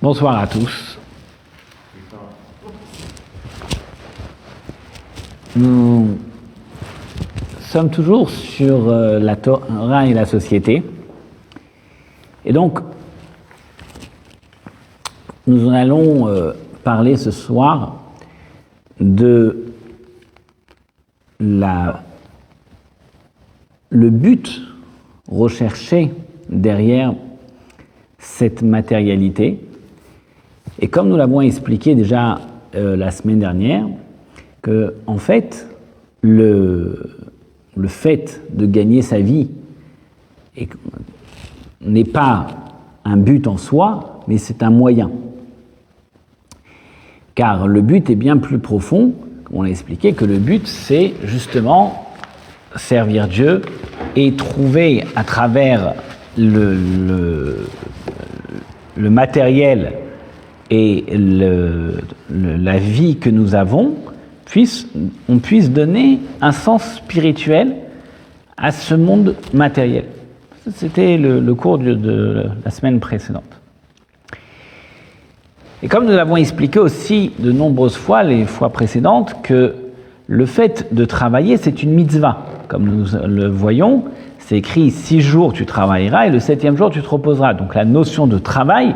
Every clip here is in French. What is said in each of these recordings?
Bonsoir à tous. Nous sommes toujours sur euh, la Torah et la société. Et donc, nous allons euh, parler ce soir de la, le but recherché derrière cette matérialité. Et comme nous l'avons expliqué déjà euh, la semaine dernière, que en fait, le, le fait de gagner sa vie n'est pas un but en soi, mais c'est un moyen. Car le but est bien plus profond, comme on l'a expliqué, que le but c'est justement servir Dieu et trouver à travers le, le, le matériel et la vie que nous avons, puisse, on puisse donner un sens spirituel à ce monde matériel. C'était le, le, cours de, de, la semaine précédente. Et comme nous l'avons expliqué aussi de nombreuses fois, les fois précédentes, que le fait de travailler, c'est une mitzvah. Comme nous le voyons, c'est écrit six jours tu travailleras et le septième jour tu te reposeras. Donc la notion de travail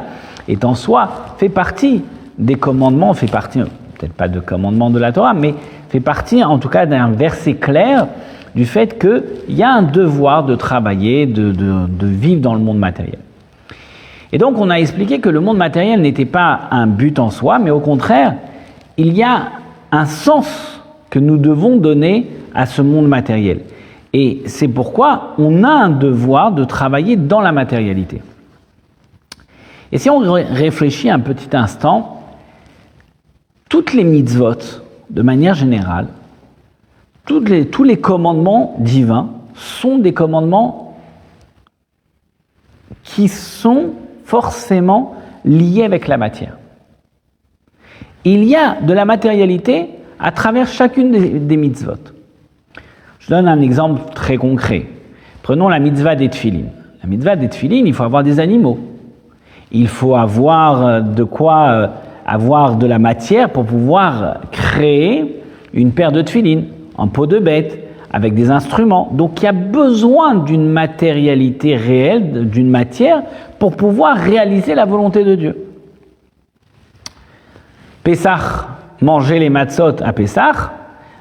est en soi, fait partie des commandements, fait partie, peut-être pas de commandement de la Torah, mais fait partie en tout cas d'un verset clair du fait qu'il y a un devoir de travailler, de, de vivre dans le monde matériel. Et donc on a expliqué que le monde matériel n'était pas un but en soi, mais au contraire, il y a un sens que nous devons donner à ce monde matériel. Et c'est pourquoi on a un devoir de travailler dans la matérialité. Et si on réfléchit un petit instant, toutes les mitzvot, de manière générale, tous les commandements divins sont des commandements qui sont forcément liés avec la matière. Il y a de la matérialité à travers chacune des, des mitzvot. Je donne un exemple très concret. Prenons la mitzvah des tfilines. La mitzvah des tfilines, il faut avoir des animaux. Il faut avoir de quoi avoir de la matière pour pouvoir créer une paire de tfilines en peau de bête, avec des instruments. Donc il y a besoin d'une matérialité réelle, d'une matière, pour pouvoir réaliser la volonté de Dieu. Pessah, manger les matzot à Pessah,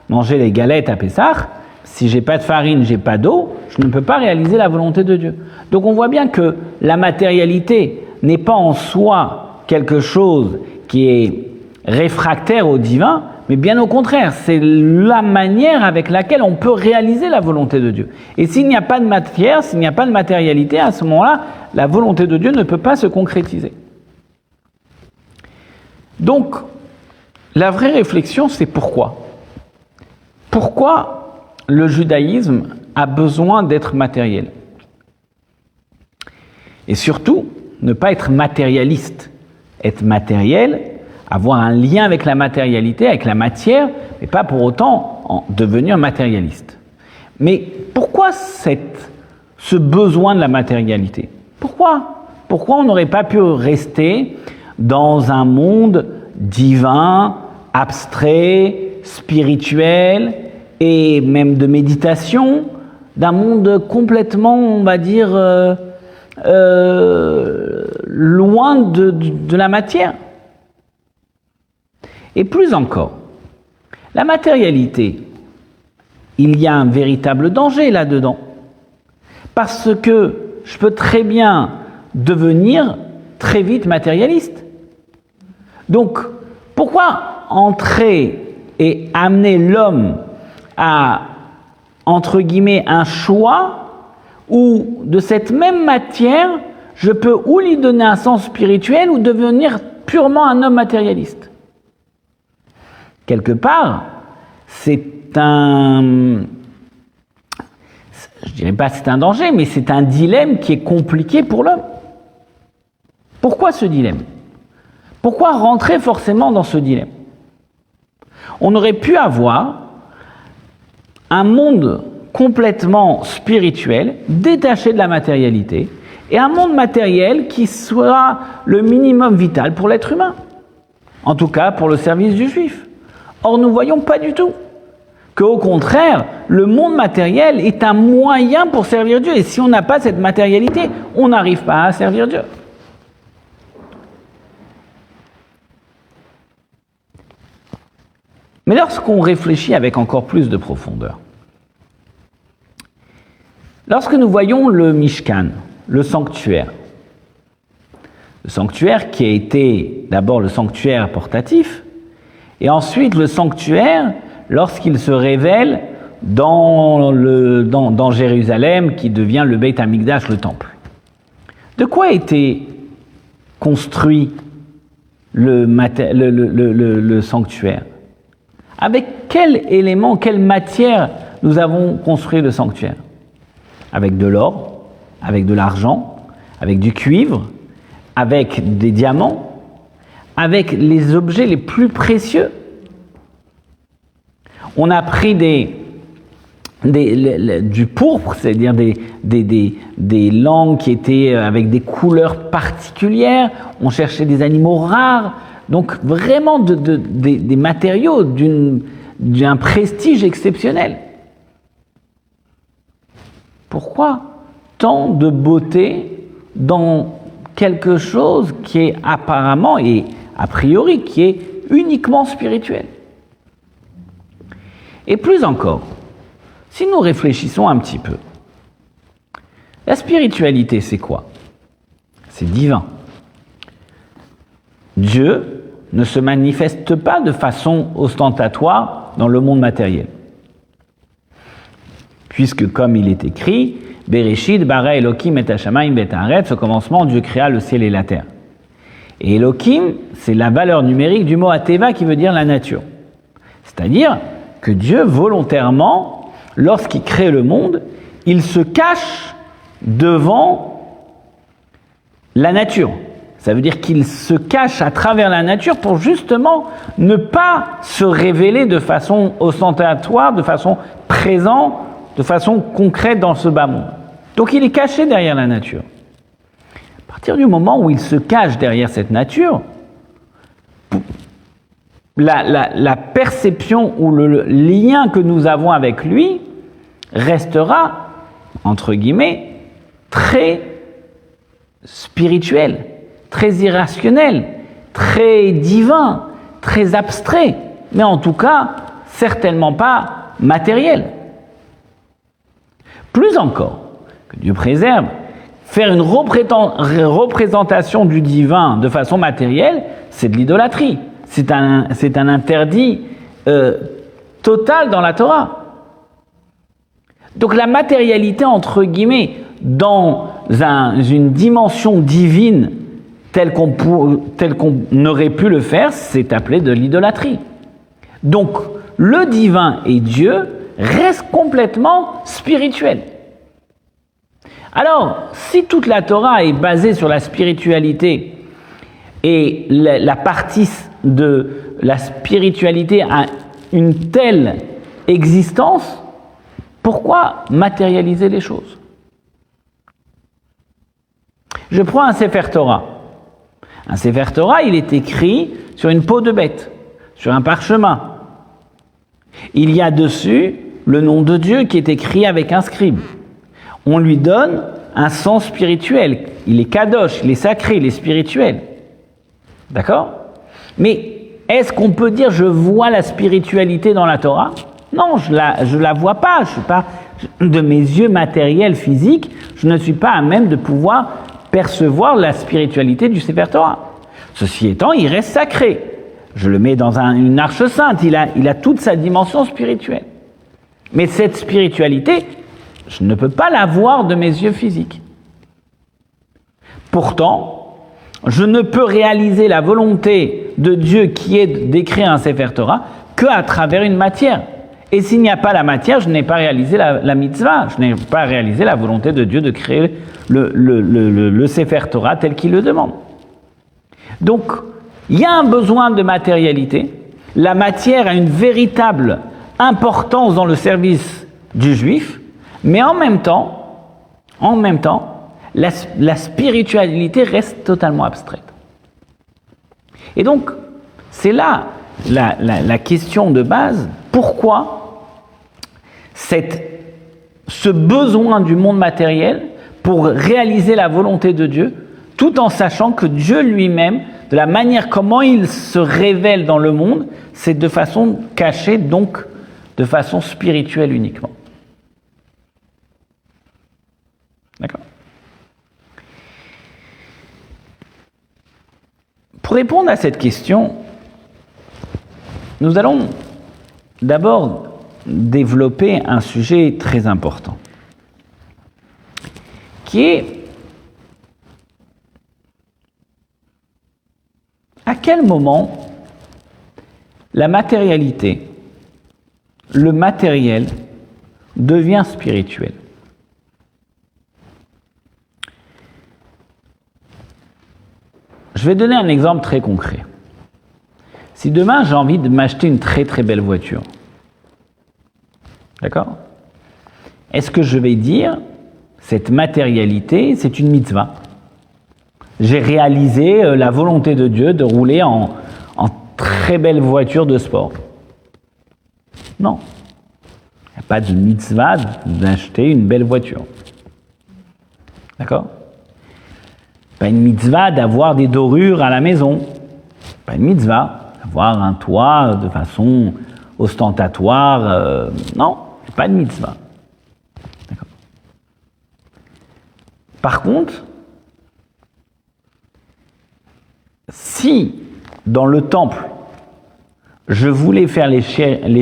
manger les galettes à Pessah, si j'ai pas de farine, j'ai pas d'eau, je ne peux pas réaliser la volonté de Dieu. Donc on voit bien que la matérialité n'est pas en soi quelque chose qui est réfractaire au divin, mais bien au contraire, c'est la manière avec laquelle on peut réaliser la volonté de Dieu. Et s'il n'y a pas de matière, s'il n'y a pas de matérialité, à ce moment-là, la volonté de Dieu ne peut pas se concrétiser. Donc, la vraie réflexion, c'est pourquoi? Pourquoi le judaïsme a besoin d'être matériel? Et surtout, ne pas être matérialiste. Être matériel, avoir un lien avec la matérialité, avec la matière, mais pas pour autant en devenir matérialiste. Mais pourquoi cette, ce besoin de la matérialité? Pourquoi? Pourquoi on n'aurait pas pu rester dans un monde divin, abstrait, spirituel et même de méditation, d'un monde complètement, on va dire, euh, euh, loin de, la matière et plus encore, la matérialité, il y a un véritable danger là-dedans. Parce que je peux très bien devenir très vite matérialiste. Donc, pourquoi entrer et amener l'homme à, entre guillemets, un choix où de cette même matière, je peux ou lui donner un sens spirituel ou devenir purement un homme matérialiste. Quelque part, c'est un, je dirais pas c'est un danger, mais c'est un dilemme qui est compliqué pour l'homme. Pourquoi ce dilemme? Pourquoi rentrer forcément dans ce dilemme? On aurait pu avoir un monde complètement spirituel, détaché de la matérialité, et un monde matériel qui soit le minimum vital pour l'être humain. En tout cas, pour le service du juif. Or, nous voyons pas du tout qu'au contraire, le monde matériel est un moyen pour servir Dieu. Et si on n'a pas cette matérialité, on n'arrive pas à servir Dieu. Mais lorsqu'on réfléchit avec encore plus de profondeur, lorsque nous voyons le Mishkan, le sanctuaire, le sanctuaire qui a été d'abord le sanctuaire portatif, et ensuite le sanctuaire lorsqu'il se révèle dans, le, dans, Jérusalem, qui devient le Beit Hamikdash, le temple. De quoi a été construit le, le, le sanctuaire? Avec quel élément, quelle matière nous avons construit le sanctuaire? Avec de l'or, avec de l'argent, avec du cuivre, avec des diamants, avec les objets les plus précieux. On a pris des, du pourpre, c'est-à-dire des, langues qui étaient avec des couleurs particulières, on cherchait des animaux rares, donc vraiment des matériaux d'un prestige exceptionnel. Pourquoi tant de beauté dans quelque chose qui est apparemment et a priori qui est uniquement spirituel? Et plus encore, si nous réfléchissons un petit peu, la spiritualité, c'est quoi? C'est divin. Dieu ne se manifeste pas de façon ostentatoire dans le monde matériel. Puisque, comme il est écrit, Bereshit, bara Elohim et Hashamaim betaret, ce commencement, Dieu créa le ciel et la terre. Et Elohim, c'est la valeur numérique du mot Ateva qui veut dire la nature. C'est-à-dire que Dieu, volontairement, lorsqu'il crée le monde, il se cache devant la nature. Ça veut dire qu'il se cache à travers la nature pour justement ne pas se révéler de façon ostentatoire, de façon présente, de façon concrète dans ce bas monde. Donc il est caché derrière la nature. À partir du moment où il se cache derrière cette nature, la, perception ou le lien que nous avons avec lui restera, entre guillemets, très spirituel, très irrationnel, très divin, très abstrait, mais en tout cas certainement pas matériel. Plus encore, que Dieu préserve, faire une représentation du divin de façon matérielle, c'est de l'idolâtrie. C'est un, interdit euh, total dans la Torah. Donc la matérialité, entre guillemets, dans une dimension divine telle qu'on, qu'on aurait pu le faire, c'est appelé de l'idolâtrie. Donc le divin et Dieu restent complètement spirituels. Alors, si toute la Torah est basée sur la spiritualité et la, partie de la spiritualité a une telle existence, pourquoi matérialiser les choses? Je prends un Sefer Torah. Un Sefer Torah, il est écrit sur une peau de bête, sur un parchemin. Il y a dessus le nom de Dieu qui est écrit avec un scribe on lui donne un sens spirituel. Il est kadosh, il est sacré, il est spirituel. D'accord? Mais est-ce qu'on peut dire je vois la spiritualité dans la Torah? Non, je la, je la vois pas. Je suis pas de mes yeux matériels, physiques, je ne suis pas à même de pouvoir percevoir la spiritualité du Sefer Torah. Ceci étant, il reste sacré. Je le mets dans une arche sainte. Il a, il a toute sa dimension spirituelle. Mais cette spiritualité, je ne peux pas la voir de mes yeux physiques. Pourtant, je ne peux réaliser la volonté de Dieu qui est d'écrire un Sefer Torah qu'à travers une matière. Et s'il n'y a pas la matière, je n'ai pas réalisé la, mitzvah, je n'ai pas réalisé la volonté de Dieu de créer le, le, le Sefer Torah tel qu'il le demande. Donc, il y a un besoin de matérialité. La matière a une véritable importance dans le service du juif. Mais en même temps, en même temps, la, spiritualité reste totalement abstraite. Et donc, c'est là la, question de base, pourquoi ce besoin du monde matériel pour réaliser la volonté de Dieu, tout en sachant que Dieu lui-même, de la manière comment il se révèle dans le monde, c'est de façon cachée, donc de façon spirituelle uniquement. D'accord Pour répondre à cette question, nous allons d'abord développer un sujet très important, qui est à quel moment la matérialité, le matériel devient spirituel. Je vais donner un exemple très concret. Si demain j'ai envie de m'acheter une très très belle voiture, d'accord? Est-ce que je vais dire cette matérialité, c'est une mitzvah? J'ai réalisé euh, la volonté de Dieu de rouler en, en très belle voiture de sport. Non. Il n'y a pas de mitzvah d'acheter une belle voiture. D'accord? Pas une mitzvah d'avoir des dorures à la maison. Pas une mitzvah avoir un toit de façon ostentatoire. Euh, non, pas de mitzvah. Par contre, si dans le temple, je voulais faire les,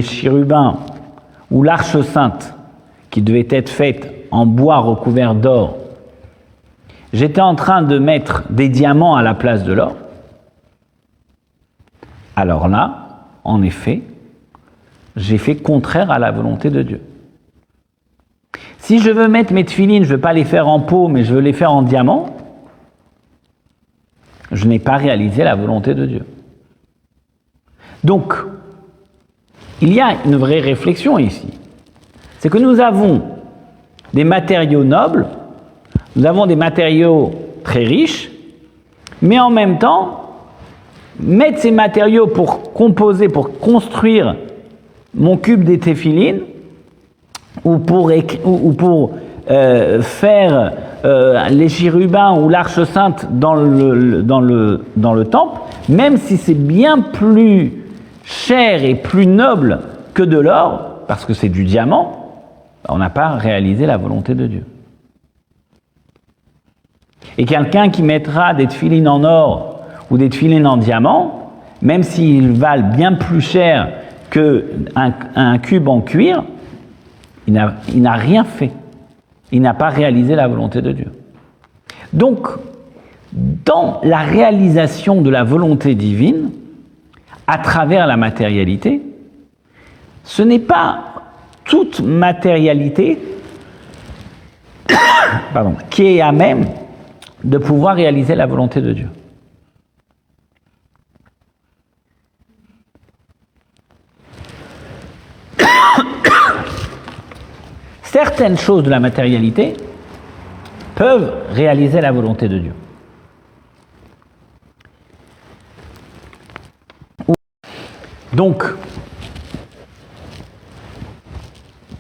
chérubins ou l'arche sainte qui devait être faite en bois recouvert d'or, j'étais en train de mettre des diamants à la place de l'or, alors là, en effet, j'ai fait contraire à la volonté de Dieu. Si je veux mettre mes tefilines, je ne veux pas les faire en peau, mais je veux les faire en diamant, je n'ai pas réalisé la volonté de Dieu. Donc, il y a une vraie réflexion ici. C'est que nous avons des matériaux nobles, nous avons des matériaux très riches, mais en même temps, mettre ces matériaux pour composer, pour construire mon cube des ou pour, ou, pour euh, faire euh, les chérubins ou l'arche sainte dans le temple, même si c'est bien plus cher et plus noble que de l'or, parce que c'est du diamant, on n'a pas réalisé la volonté de Dieu. Et quelqu'un qui mettra des tefilines en or ou des filines en diamant, même s'ils valent bien plus cher qu'un un cube en cuir, il n'a rien fait. Il n'a pas réalisé la volonté de Dieu. Donc, dans la réalisation de la volonté divine, à travers la matérialité, ce n'est pas toute matérialité qui est à même de pouvoir réaliser la volonté de Dieu. certaines choses de la matérialité peuvent réaliser la volonté de Dieu. Donc,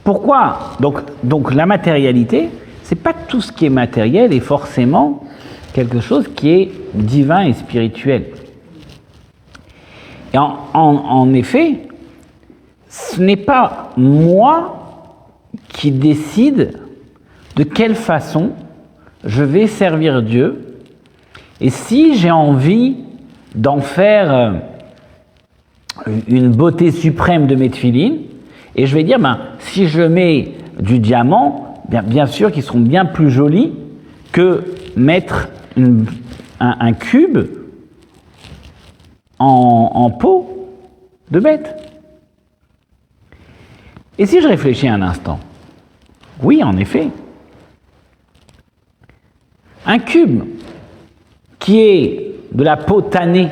pourquoi donc, la matérialité, c'est pas tout ce qui est matériel et forcément quelque chose qui est divin et spirituel. Et en, en effet, ce n'est pas moi qui décide de quelle façon je vais servir Dieu. Et si j'ai envie d'en faire euh, une beauté suprême de mes et je vais dire, ben, si je mets du diamant, bien, bien sûr qu'ils seront bien plus jolis que mettre un, cube en, en peau de bête. Et si je réfléchis un instant, oui, en effet. Un cube qui est de la peau tannée,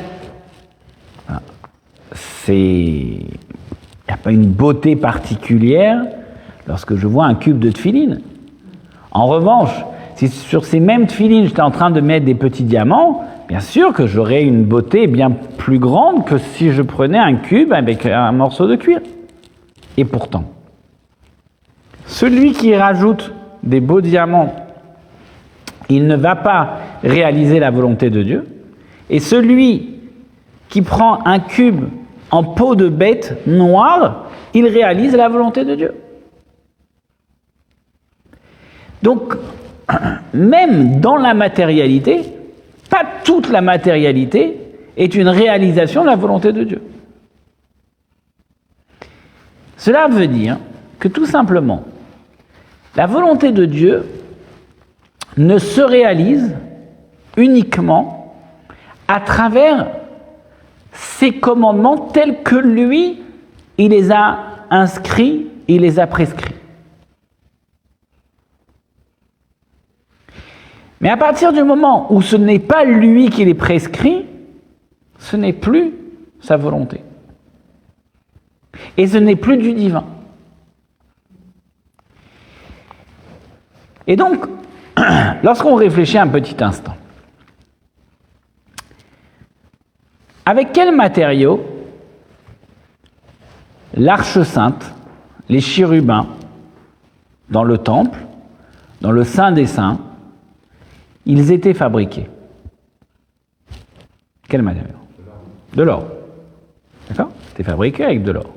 c'est. Il n'y a pas une beauté particulière lorsque je vois un cube de tfiline. En revanche, si sur ces mêmes filines j'étais en train de mettre des petits diamants, bien sûr que j'aurais une beauté bien plus grande que si je prenais un cube avec un morceau de cuir. Et pourtant, celui qui rajoute des beaux diamants, il ne va pas réaliser la volonté de Dieu. Et celui qui prend un cube en peau de bête noire, il réalise la volonté de Dieu. Donc, même dans la matérialité, pas toute la matérialité est une réalisation de la volonté de Dieu. Cela veut dire que tout simplement, la volonté de Dieu ne se réalise uniquement à travers ses commandements tels que lui, il les a inscrits, il les a prescrits. Mais à partir du moment où ce n'est pas lui qui les prescrit, ce n'est plus sa volonté. Et ce n'est plus du divin. Et donc, lorsqu'on réfléchit un petit instant, avec quels matériaux l'arche sainte, les chérubins, dans le temple, dans le Saint des Saints, ils étaient fabriqués? Quel matériau? De l'or. D'accord? C'était fabriqué avec de l'or.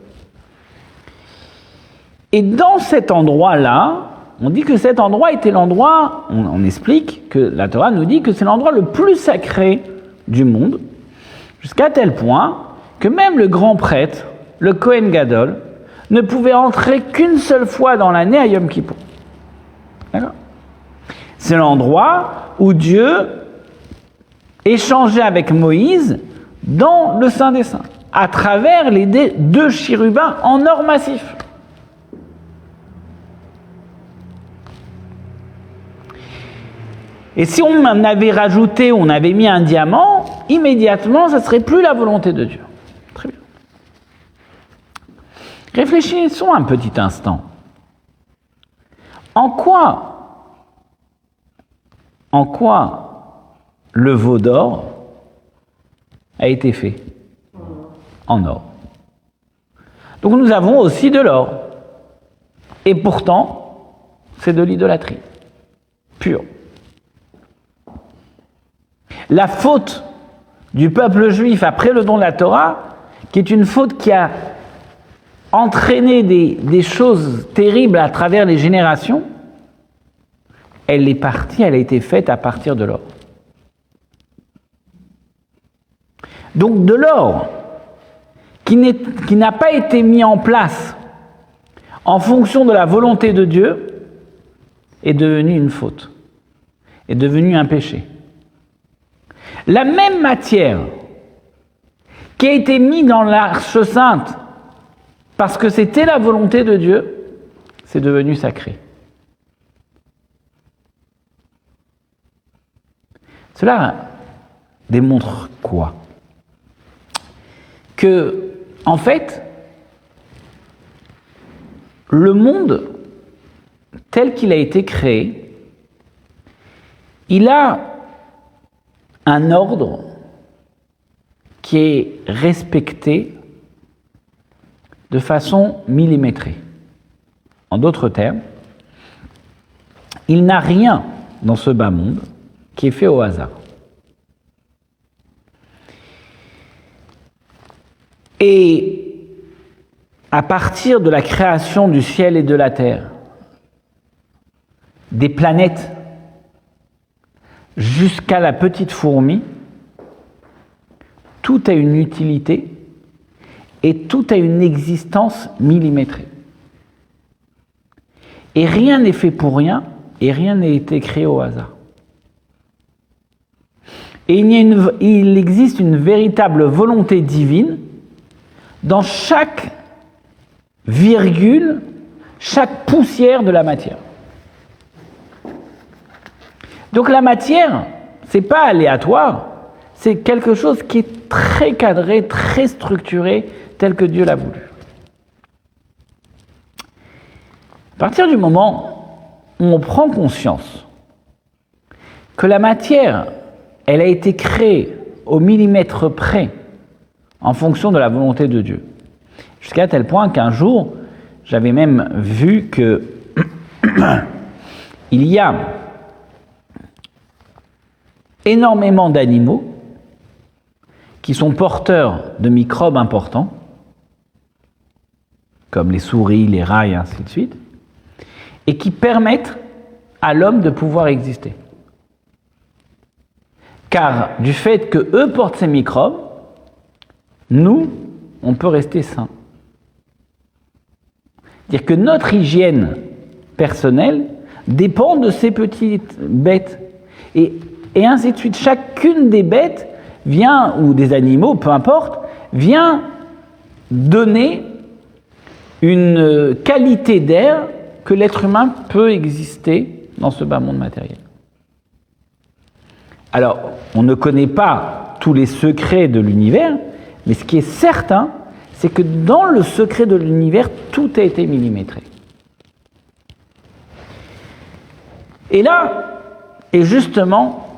Et dans cet endroit-là, on dit que cet endroit était l'endroit, on, explique que la Torah nous dit que c'est l'endroit le plus sacré du monde, jusqu'à tel point que même le grand prêtre, le Kohen Gadol, ne pouvait entrer qu'une seule fois dans l'année à Yom Kippur. C'est l'endroit où Dieu échangeait avec Moïse dans le Saint des Saints, à travers les deux chérubins en or massif. Et si on avait rajouté, on avait mis un diamant, immédiatement, ça ne serait plus la volonté de Dieu. Très bien. Réfléchissons un petit instant. En quoi, en quoi le veau d'or a été fait En or? Donc nous avons aussi de l'or. Et pourtant, c'est de l'idolâtrie pure. La faute du peuple juif après le don de la Torah, qui est une faute qui a entraîné des, choses terribles à travers les générations, elle est partie, elle a été faite à partir de l'or. Donc de l'or qui n'a pas été mis en place en fonction de la volonté de Dieu est devenu une faute, est devenu un péché. La même matière qui a été mise dans l'arche sainte parce que c'était la volonté de Dieu, c'est devenu sacré. Cela démontre quoi? Que, en fait, le monde tel qu'il a été créé, il a un ordre qui est respecté de façon millimétrée. En d'autres termes, il n'a rien dans ce bas monde qui est fait au hasard. Et à partir de la création du ciel et de la terre, des planètes jusqu'à la petite fourmi, tout a une utilité et tout a une existence millimétrée. Et rien n'est fait pour rien et rien n'a été créé au hasard. Et il, il existe une véritable volonté divine dans chaque virgule, chaque poussière de la matière. Donc la matière, c'est pas aléatoire, c'est quelque chose qui est très cadré, très structuré, tel que Dieu l'a voulu. À partir du moment où on prend conscience que la matière, elle a été créée au millimètre près en fonction de la volonté de Dieu. Jusqu'à tel point qu'un jour, j'avais même vu que il y a énormément d'animaux qui sont porteurs de microbes importants, comme les souris, les rats et ainsi de suite, et qui permettent à l'homme de pouvoir exister. Car du fait que eux portent ces microbes, nous, on peut rester sains. Dire que notre hygiène personnelle dépend de ces petites bêtes. Et, et ainsi de suite. Chacune des bêtes vient, ou des animaux, peu importe, vient donner une qualité d'air que l'être humain peut exister dans ce bas monde matériel. Alors, on ne connaît pas tous les secrets de l'univers, mais ce qui est certain, c'est que dans le secret de l'univers, tout a été millimétré. Et là est justement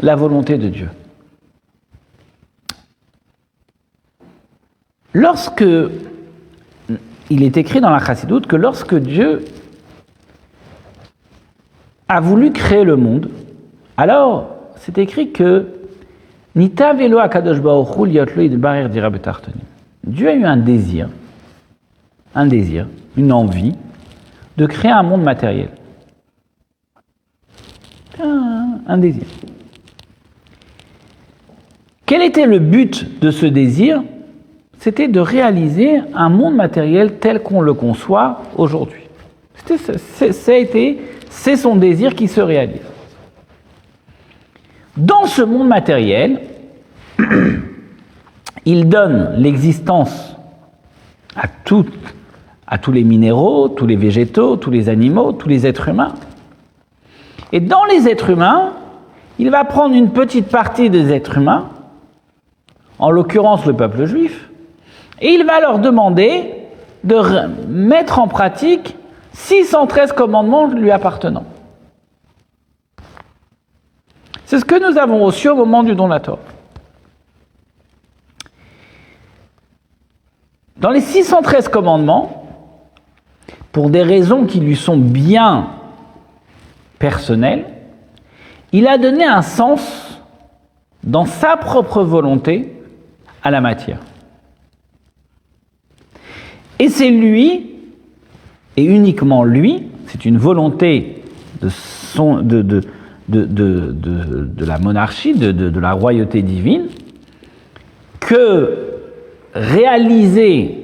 la volonté de Dieu. Lorsque il est écrit dans la Chassidoute que lorsque Dieu a voulu créer le monde, alors c'est écrit que Dieu a eu un désir, un désir, une envie de créer un monde matériel. Un, un désir. Quel était le but de ce désir? C'était de réaliser un monde matériel tel qu'on le conçoit aujourd'hui. C'est son désir qui se réalise. Dans ce monde matériel, il donne l'existence à, à tous les minéraux, tous les végétaux, tous les animaux, tous les êtres humains. Et dans les êtres humains, il va prendre une petite partie des êtres humains, en l'occurrence le peuple juif, et il va leur demander de mettre en pratique 613 commandements lui appartenant. C'est ce que nous avons reçu au moment du don de la Torah. Dans les 613 commandements, pour des raisons qui lui sont bien personnelles, il a donné un sens dans sa propre volonté à la matière. Et c'est lui, et uniquement lui, c'est une volonté de, la monarchie, de, la royauté divine, que réaliser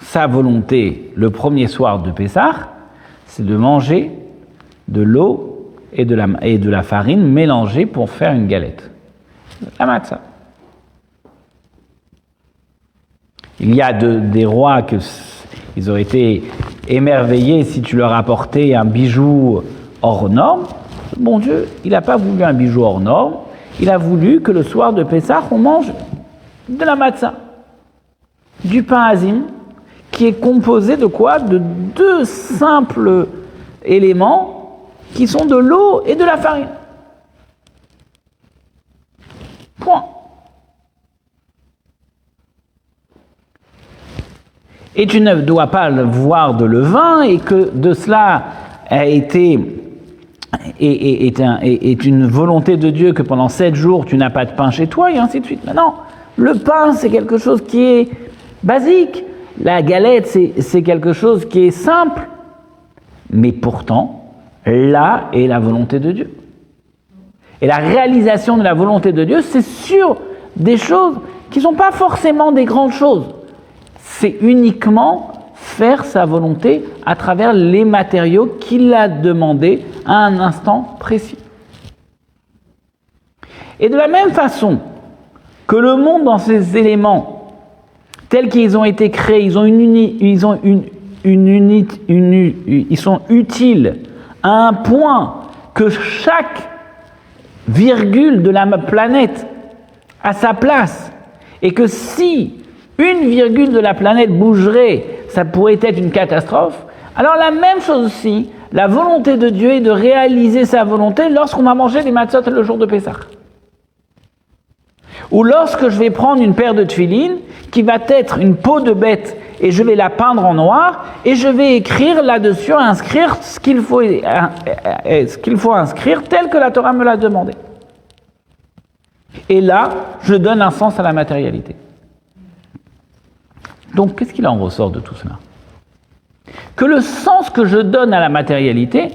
sa volonté le premier soir de Pessah, c'est de manger de l'eau et de la farine mélangée pour faire une galette. La matzah. Il y a des rois que ils auraient été émerveillés si tu leur apportais un bijou hors norme. Bon Dieu, il n'a pas voulu un bijou hors norme, il a voulu que le soir de Pessah, on mange de la matzah, du pain azim, qui est composé de quoi? De deux simples éléments qui sont de l'eau et de la farine. Point. Et tu ne dois pas voir de levain et que de cela a été est, une volonté de Dieu que pendant sept jours tu n'as pas de pain chez toi, et ainsi de suite. Non, le pain c'est quelque chose qui est basique, la galette c'est quelque chose qui est simple, mais pourtant, là est la volonté de Dieu. Et la réalisation de la volonté de Dieu, c'est sur des choses qui ne sont pas forcément des grandes choses. C'est uniquement faire sa volonté à travers les matériaux qu'il a demandé à un instant précis. Et de la même façon que le monde dans ses éléments, tels qu'ils ont été créés, ils, ont une, une, ils sont utiles à un point que chaque virgule de la planète a sa place et que si une virgule de la planète bougerait, ça pourrait être une catastrophe. Alors la même chose aussi, la volonté de Dieu est de réaliser sa volonté lorsqu'on va manger les matzot le jour de Pessah. Ou lorsque je vais prendre une paire de tefilines qui va être une peau de bête et je vais la peindre en noir et je vais écrire là-dessus, inscrire ce qu'il faut, ce qu'il faut inscrire tel que la Torah me l'a demandé. Et là, je donne un sens à la matérialité. Donc, qu'est-ce qu'il en ressort de tout cela? Que le sens que je donne à la matérialité,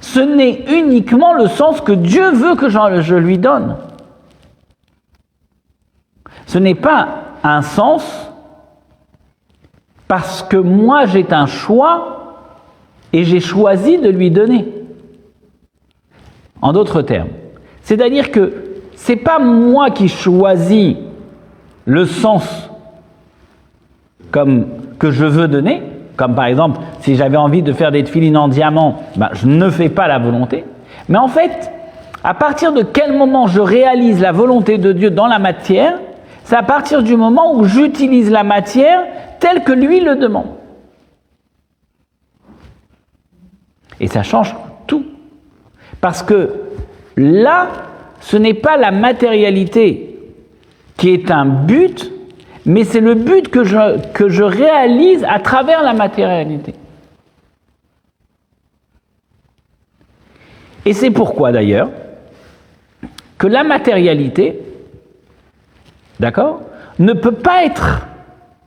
ce n'est uniquement le sens que Dieu veut que je lui donne. Ce n'est pas un sens parce que moi j'ai un choix et j'ai choisi de lui donner. En d'autres termes, c'est-à-dire que c'est pas moi qui choisis le sens que je veux donner, comme par exemple si j'avais envie de faire des filines en diamant, ben, je ne fais pas la volonté. Mais en fait, à partir de quel moment je réalise la volonté de Dieu dans la matière, c'est à partir du moment où j'utilise la matière telle que lui le demande. Et ça change tout. Parce que là, ce n'est pas la matérialité qui est un but, mais c'est le but que je, réalise à travers la matérialité. Et c'est pourquoi d'ailleurs que la matérialité, d'accord, ne peut pas être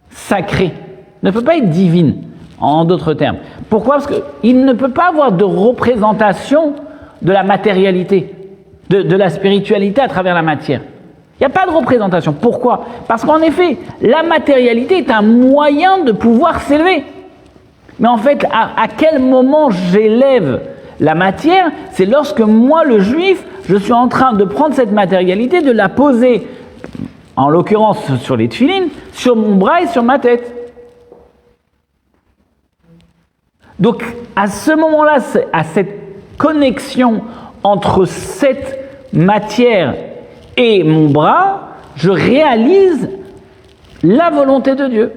sacrée, ne peut pas être divine, en d'autres termes. Pourquoi? Parce qu'il ne peut pas avoir de représentation de la matérialité de, la spiritualité à travers la matière. Il n'y a pas de représentation. Pourquoi? Parce qu'en effet, la matérialité est un moyen de pouvoir s'élever. Mais en fait, à, quel moment j'élève la matière? C'est lorsque moi, le juif, je suis en train de prendre cette matérialité, de la poser, en l'occurrence sur les tefilines, sur mon bras et sur ma tête. Donc, à ce moment-là, à cette connexion entre cette matière et mon bras, je réalise la volonté de Dieu.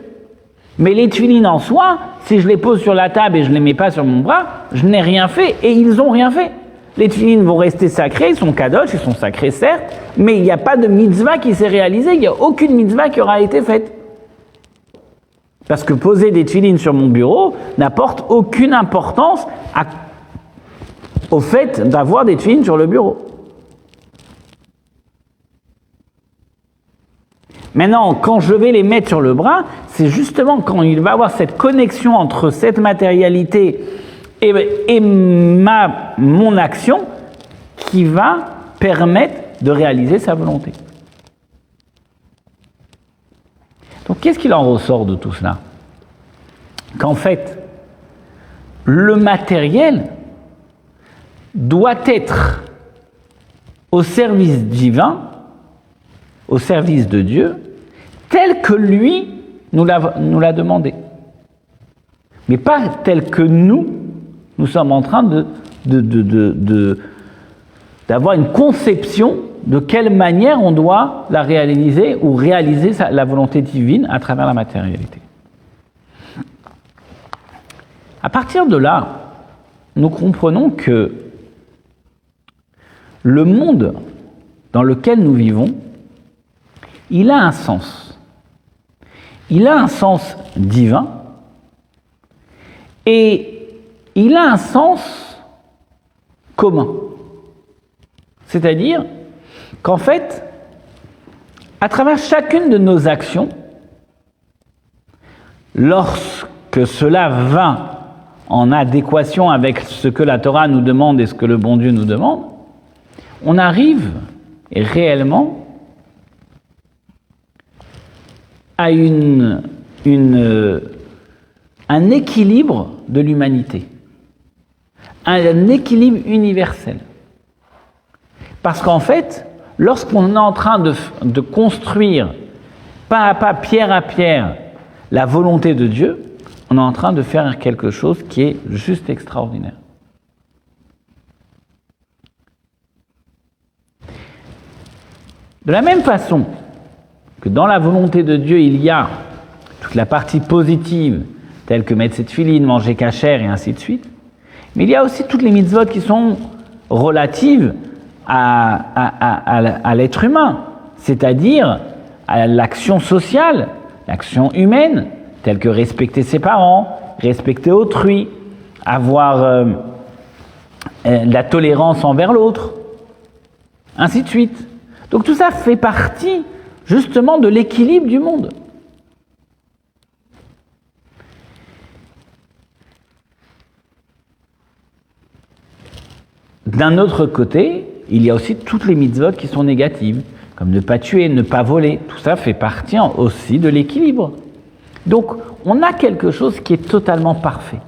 Mais les tuilines en soi, si je les pose sur la table et je ne les mets pas sur mon bras, je n'ai rien fait et ils n'ont rien fait. Les tuilines vont rester sacrés, ils sont kadosh, ils sont sacrés certes, mais il n'y a pas de mitzvah qui s'est réalisée, il n'y a aucune mitzvah qui aura été faite. Parce que poser des tuilines sur mon bureau n'apporte aucune importance au fait d'avoir des tuilines sur le bureau. Maintenant, quand je vais les mettre sur le bras, c'est justement quand il va avoir cette connexion entre cette matérialité et, ma, mon action qui va permettre de réaliser sa volonté. Donc qu'est-ce qu'il en ressort de tout cela? Qu'en fait, le matériel doit être au service divin, au service de Dieu, tel que lui nous l'a demandé. Mais pas tel que nous, nous sommes en train d'avoir une conception de quelle manière on doit la réaliser ou réaliser la volonté divine à travers la matérialité. À partir de là, nous comprenons que le monde dans lequel nous vivons, il a un sens il a un sens divin et il a un sens commun. C'est-à-dire qu'en fait, à travers chacune de nos actions, lorsque cela va en adéquation avec ce que la Torah nous demande et ce que le bon Dieu nous demande, on arrive réellement à une, un équilibre de l'humanité, un équilibre universel. Parce qu'en fait, lorsqu'on est en train de, construire pas à pas, pierre à pierre, la volonté de Dieu, on est en train de faire quelque chose qui est juste extraordinaire. De la même façon que dans la volonté de Dieu, il y a toute la partie positive, telle que mettre cette filine, manger cachère et ainsi de suite, Mais il y a aussi toutes les mitzvot qui sont relatives à, l'être humain, c'est-à-dire à, l'action sociale, l'action humaine, telle que respecter ses parents, respecter autrui, avoir euh, euh, la tolérance envers l'autre, ainsi de suite. Donc tout ça fait partie justement de l'équilibre du monde. D'un autre côté, il y a aussi toutes les mitzvot qui sont négatives, comme ne pas tuer, ne pas voler. Tout ça fait partie aussi de l'équilibre. Donc, on a quelque chose qui est totalement parfait.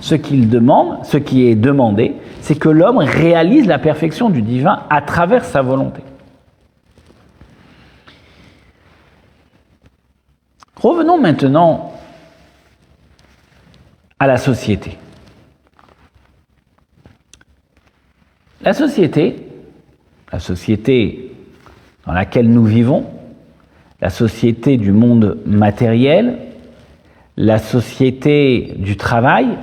Ce qu'il demande, ce qui est demandé, c'est que l'homme réalise la perfection du divin à travers sa volonté. Revenons maintenant à la société. La société, la société dans laquelle nous vivons, la société du monde matériel, la société du travail,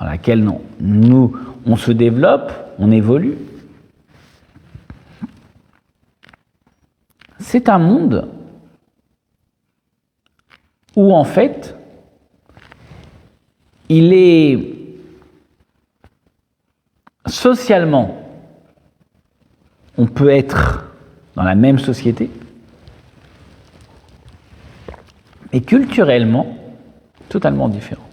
dans laquelle nous, on se développe, on évolue, c'est un monde où en fait, il est socialement, on peut être dans la même société, et culturellement, totalement différent.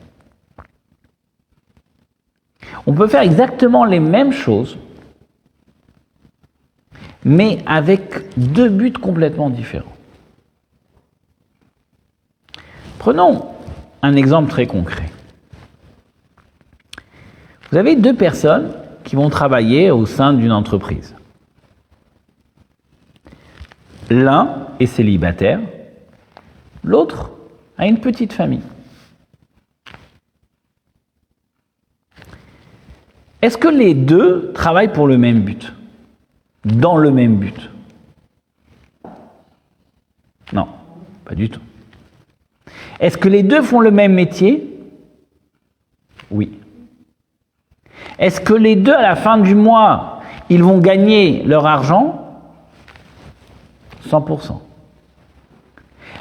On peut faire exactement les mêmes choses, mais avec deux buts complètement différents. Prenons un exemple très concret. Vous avez deux personnes qui vont travailler au sein d'une entreprise. L'un est célibataire, l'autre a une petite famille. Est-ce que les deux travaillent pour le même but? Dans le même but? Non, pas du tout. Est-ce que les deux font le même métier? Oui. Est-ce que les deux, à la fin du mois, ils vont gagner leur argent? 100%.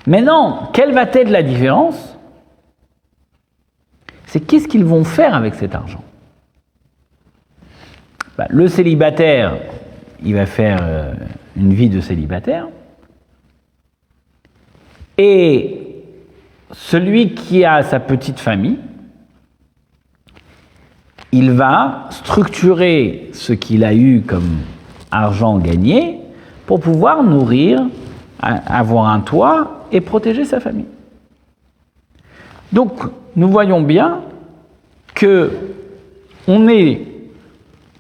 Maintenant, quelle va être la différence? C'est qu'est-ce qu'ils vont faire avec cet argent? Bah, Le célibataire, il va faire euh, une vie de célibataire. Et celui qui a sa petite famille, il va structurer ce qu'il a eu comme argent gagné pour pouvoir nourrir, avoir un toit et protéger sa famille. Donc, nous voyons bien que on est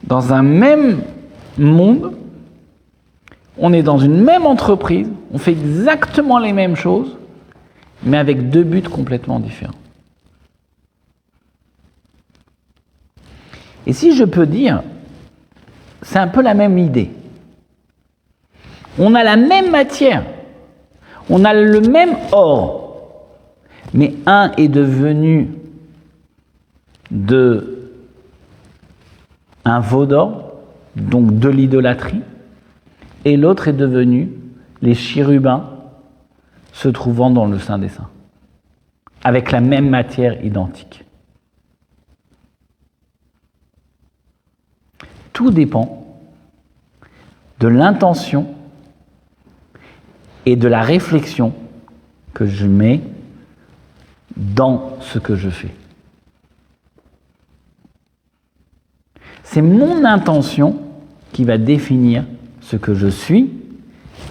dans un même monde, on est dans une même entreprise, on fait exactement les mêmes choses, mais avec deux buts complètement différents. Et si je peux dire, c'est un peu la même idée. On a la même matière, on a le même or, mais un est devenu de un veau d'or, donc de l'idolâtrie, et l'autre est devenu les chérubins se trouvant dans le sein des saints, avec la même matière identique. Tout dépend de l'intention et de la réflexion que je mets dans ce que je fais. C'est mon intention qui va définir ce que je suis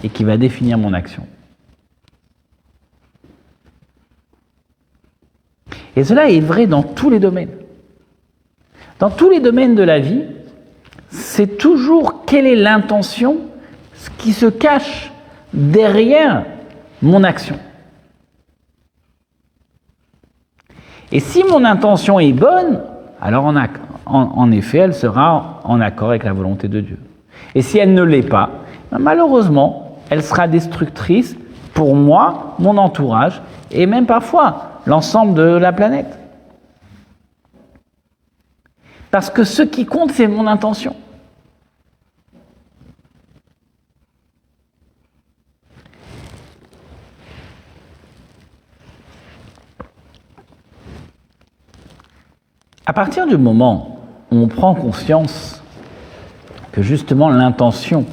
et qui va définir mon action. Et cela est vrai dans tous les domaines. Dans tous les domaines de la vie, c'est toujours quelle est l'intention qui se cache derrière mon action. Et si mon intention est bonne, alors en, effet, elle sera en accord avec la volonté de Dieu. Et si elle ne l'est pas, ben malheureusement, elle sera destructrice pour moi, mon entourage, et même parfois l'ensemble de la planète. Parce que ce qui compte, c'est mon intention. À partir du moment où on prend conscience que justement l'intention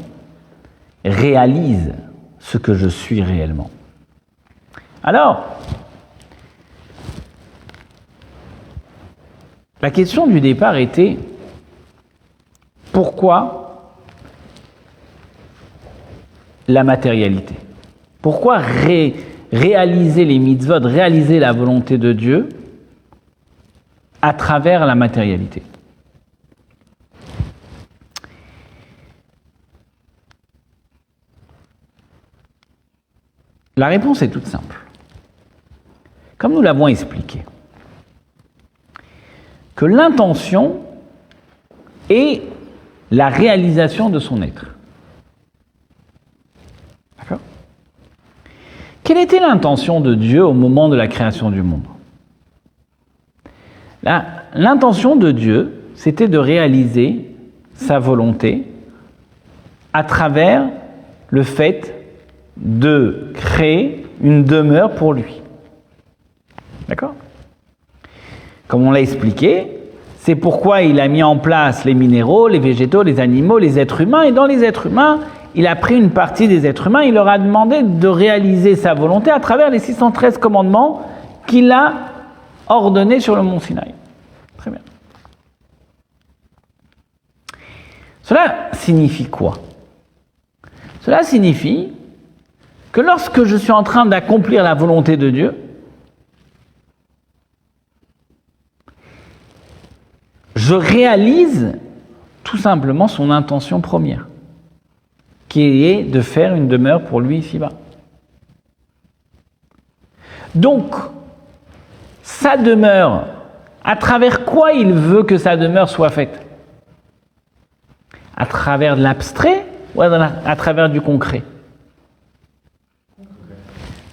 réalise ce que je suis réellement, alors la question du départ était pourquoi la matérialité? Pourquoi réaliser les mitzvot, réaliser la volonté de Dieu à travers la matérialité? La réponse est toute simple. Comme nous l'avons expliqué, que l'intention est la réalisation de son être. D'accord? Quelle était l'intention de Dieu au moment de la création du monde? L'intention de Dieu, c'était de réaliser sa volonté à travers le fait de créer une demeure pour lui. D'accord? Comme on l'a expliqué, c'est pourquoi il a mis en place les minéraux, les végétaux, les animaux, les êtres humains, et dans les êtres humains, il a pris une partie des êtres humains, il leur a demandé de réaliser sa volonté à travers les 613 commandements qu'il a ordonnés sur le mont Sinaï. Cela signifie quoi? Cela signifie que lorsque je suis en train d'accomplir la volonté de Dieu, je réalise tout simplement son intention première, qui est de faire une demeure pour lui ici-bas. Donc, sa demeure, à travers quoi il veut que sa demeure soit faite? À travers de l'abstrait ou à travers du concret?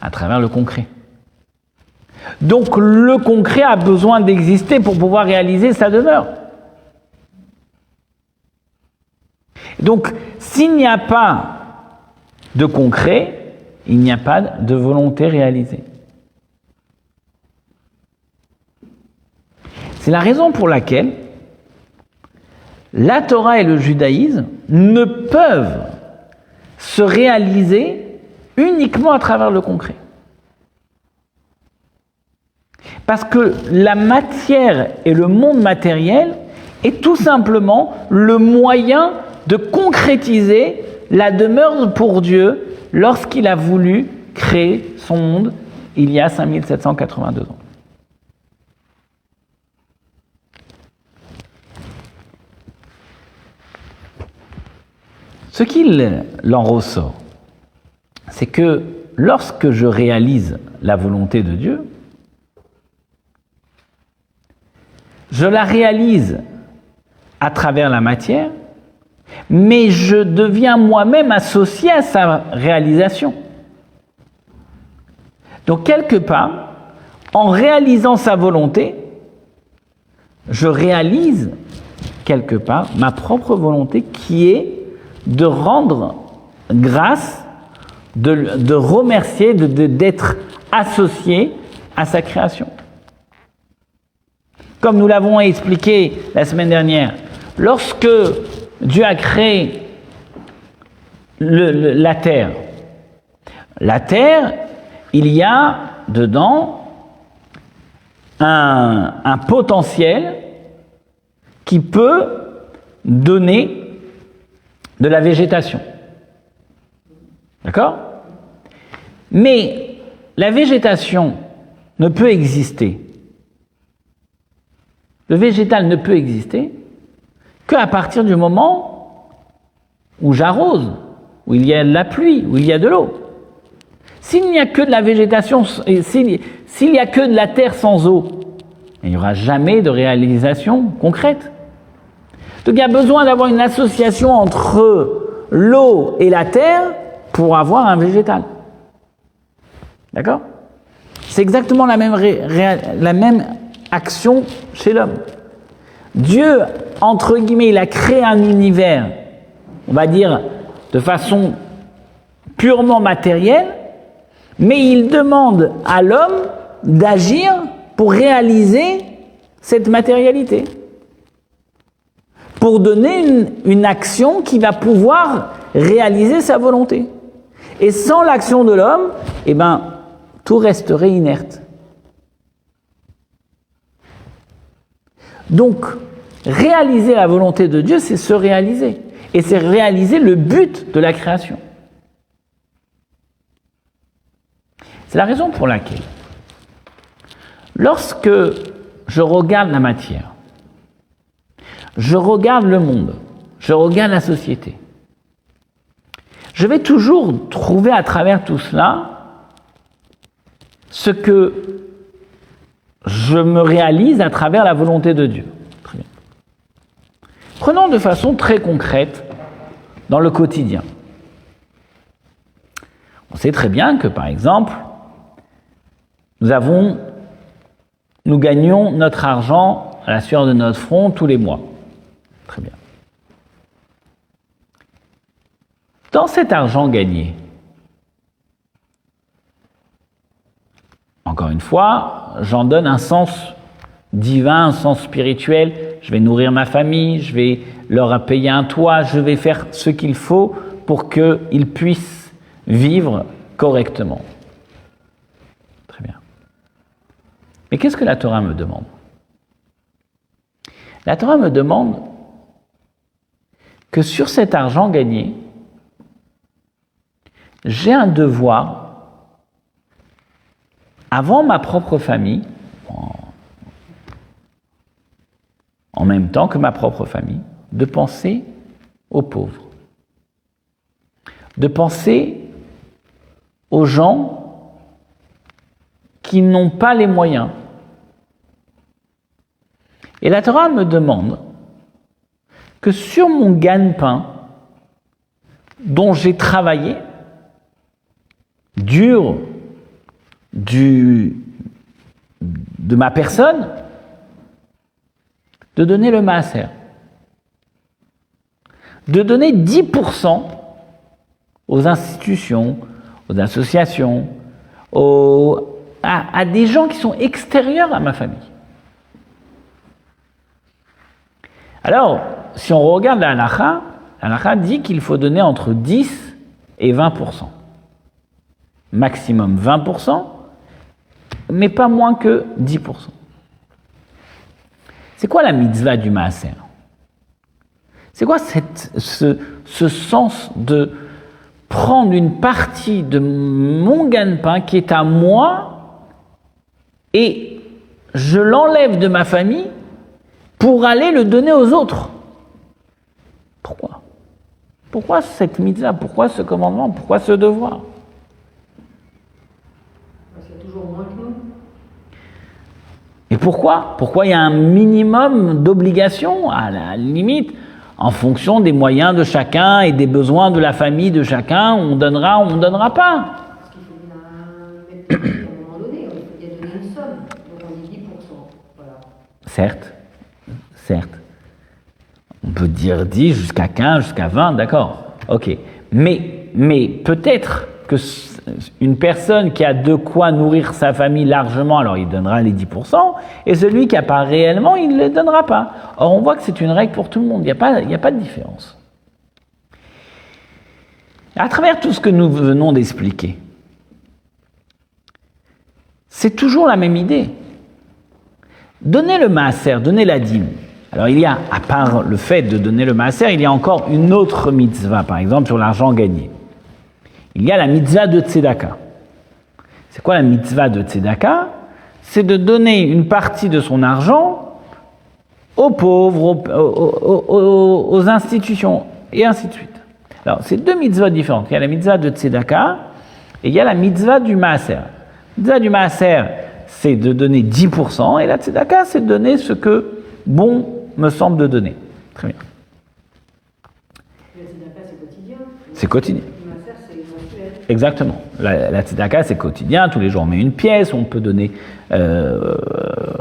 À travers le concret. Donc le concret a besoin d'exister pour pouvoir réaliser sa demeure. Donc s'il n'y a pas de concret, il n'y a pas de volonté réalisée. C'est la raison pour laquelle la Torah et le judaïsme ne peuvent se réaliser uniquement à travers le concret. Parce que la matière et le monde matériel est tout simplement le moyen de concrétiser la demeure pour Dieu lorsqu'il a voulu créer son monde il y a 5782 ans. Ce qu'il en ressort, c'est que lorsque je réalise la volonté de Dieu, je la réalise à travers la matière, mais je deviens moi-même associé à sa réalisation. Donc quelque part, en réalisant sa volonté, je réalise quelque part ma propre volonté qui est de rendre grâce, de, remercier, d'être associé à sa création. Comme nous l'avons expliqué la semaine dernière, lorsque Dieu a créé la terre, la terre, il y a dedans un, un potentiel qui peut donner de la végétation. D'accord? Mais la végétation ne peut exister. Le végétal ne peut exister qu'à partir du moment où j'arrose, où il y a de la pluie, où il y a de l'eau. S'il n'y a que de la végétation, s'il n'y a que de la terre sans eau, il n'y aura jamais de réalisation concrète. Donc il y a besoin d'avoir une association entre l'eau et la terre pour avoir un végétal. D'accord? C'est exactement la même, la même action chez l'homme. Dieu, entre guillemets, il a créé un univers, on va dire, de façon purement matérielle, mais il demande à l'homme d'agir pour réaliser cette matérialité. Pour donner une, action qui va pouvoir réaliser sa volonté. Et sans l'action de l'homme, eh ben, tout resterait inerte. Donc, réaliser la volonté de Dieu, c'est se réaliser. Et c'est réaliser le but de la création. C'est la raison pour laquelle, lorsque je regarde la matière, je regarde le monde, je regarde la société, je vais toujours trouver à travers tout cela ce que je me réalise à travers la volonté de Dieu. Très bien. Prenons de façon très concrète dans le quotidien. On sait très bien que, par exemple, nous avons, nous gagnons notre argent à la sueur de notre front tous les mois. Très bien. Dans cet argent gagné, Encore une fois, j'en donne un sens divin, un sens spirituel. Je vais nourrir ma famille, je vais leur payer un toit, je vais faire ce qu'il faut pour qu'ils puissent vivre correctement. Très bien. Mais qu'est-ce que la Torah me demande? La Torah me demande que sur cet argent gagné, j'ai un devoir avant ma propre famille, en même temps que ma propre famille, de penser aux pauvres, de penser aux gens qui n'ont pas les moyens. Et la Torah me demande que sur mon gagne-pain, dont j'ai travaillé dur de ma personne de donner le maaser. De donner 10% aux institutions, aux associations, à, des gens qui sont extérieurs à ma famille. Alors, si on regarde la halakha, la halakha dit qu'il faut donner entre 10 et 20%. Maximum 20%, mais pas moins que 10%. C'est quoi la mitzvah du maaser? C'est quoi ce, sens de prendre une partie de mon gagne-pain qui est à moi et je l'enlève de ma famille pour aller le donner aux autres? Pourquoi? Pourquoi cette mitzvah? Pourquoi ce commandement? Pourquoi ce devoir? Et pourquoi? Pourquoi il y a un minimum d'obligations, à la limite, en fonction des moyens de chacun et des besoins de la famille de chacun, on donnera ou on ne donnera pas. Parce qu'il faut bien mettre à un moment donné, il faut bien donner une somme, donc on dit 10%. Voilà. Certes, certes. On peut dire 10 jusqu'à 15, jusqu'à 20, d'accord. Ok. Mais, mais peut-être que une personne qui a de quoi nourrir sa famille largement, alors il donnera les 10%, et celui qui n'a pas réellement, il ne les donnera pas. Or, on voit que c'est une règle pour tout le monde, il n'y a, pas, de différence. À travers tout ce que nous venons d'expliquer, c'est toujours la même idée. Donner le maaser, donner la dîme. Alors il y a, à part le fait de donner le maaser, il y a encore une autre mitzvah, par exemple sur l'argent gagné il y a la mitzvah de tzedaka. C'est quoi la mitzvah de tzedaka? C'est de donner une partie de son argent aux pauvres, aux, institutions, et ainsi de suite. Alors, c'est deux mitzvahs différentes. Il y a la mitzvah de tzedaka et il y a la mitzvah du maaser. La mitzvah du maaser, c'est de donner 10%, et la tzedaka, c'est de donner ce que bon me semble de donner. Très bien. La tzedaka, c'est quotidien? C'est quotidien. Exactement. La, la tzedaka, c'est quotidien. Tous les jours, on met une pièce. On peut donner euh,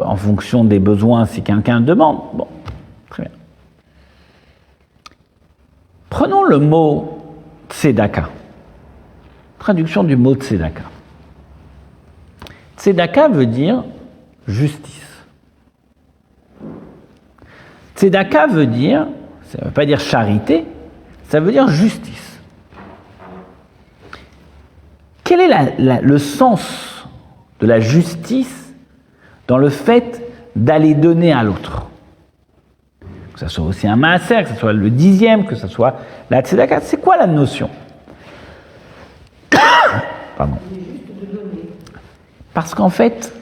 en fonction des besoins si quelqu'un demande. Bon, très bien. Prenons le mot tzedaka. Traduction du mot tzedaka. Tzedaka veut dire justice. Tzedaka veut dire, ça ne veut pas dire charité, ça veut dire justice. Quel est le sens de la justice dans le fait d'aller donner à l'autre? Que ce soit aussi un maaser, que ce soit le dixième, que ce soit la tzedaka, c'est quoi la notion? Pardon. Parce qu'en fait,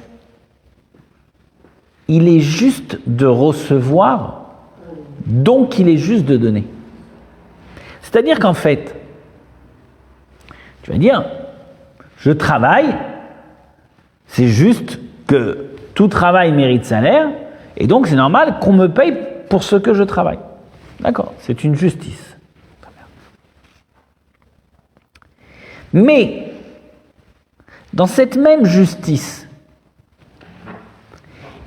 il est juste de recevoir, donc il est juste de donner. C'est-à-dire qu'en fait, tu vas dire, je travaille, c'est juste que tout travail mérite salaire, et donc c'est normal qu'on me paye pour ce que je travaille. D'accord C'est une justice. Mais, dans cette même justice,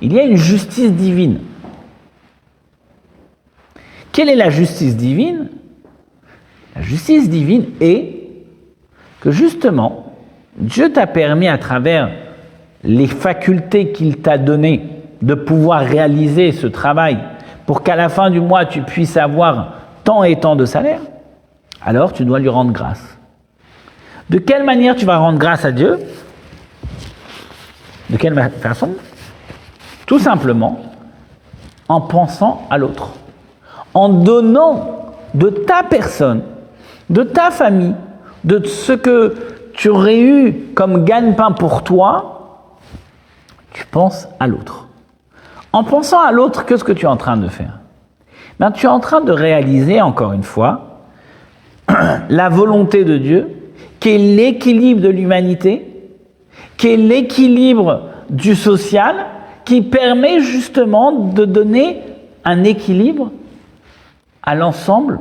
il y a une justice divine. Quelle est la justice divine? La justice divine est que justement, Dieu t'a permis à travers les facultés qu'il t'a données de pouvoir réaliser ce travail pour qu'à la fin du mois tu puisses avoir tant et tant de salaire, alors tu dois lui rendre grâce. De quelle manière tu vas rendre grâce à Dieu? De quelle façon? Tout simplement en pensant à l'autre, en donnant de ta personne, de ta famille, de ce que tu aurais eu comme gagne-pain pour toi, tu penses à l'autre. En pensant à l'autre, qu'est-ce que tu es en train de faire? Ben, Tu es en train de réaliser, encore une fois, la volonté de Dieu qui est l'équilibre de l'humanité, qui est l'équilibre du social, qui permet justement de donner un équilibre à l'ensemble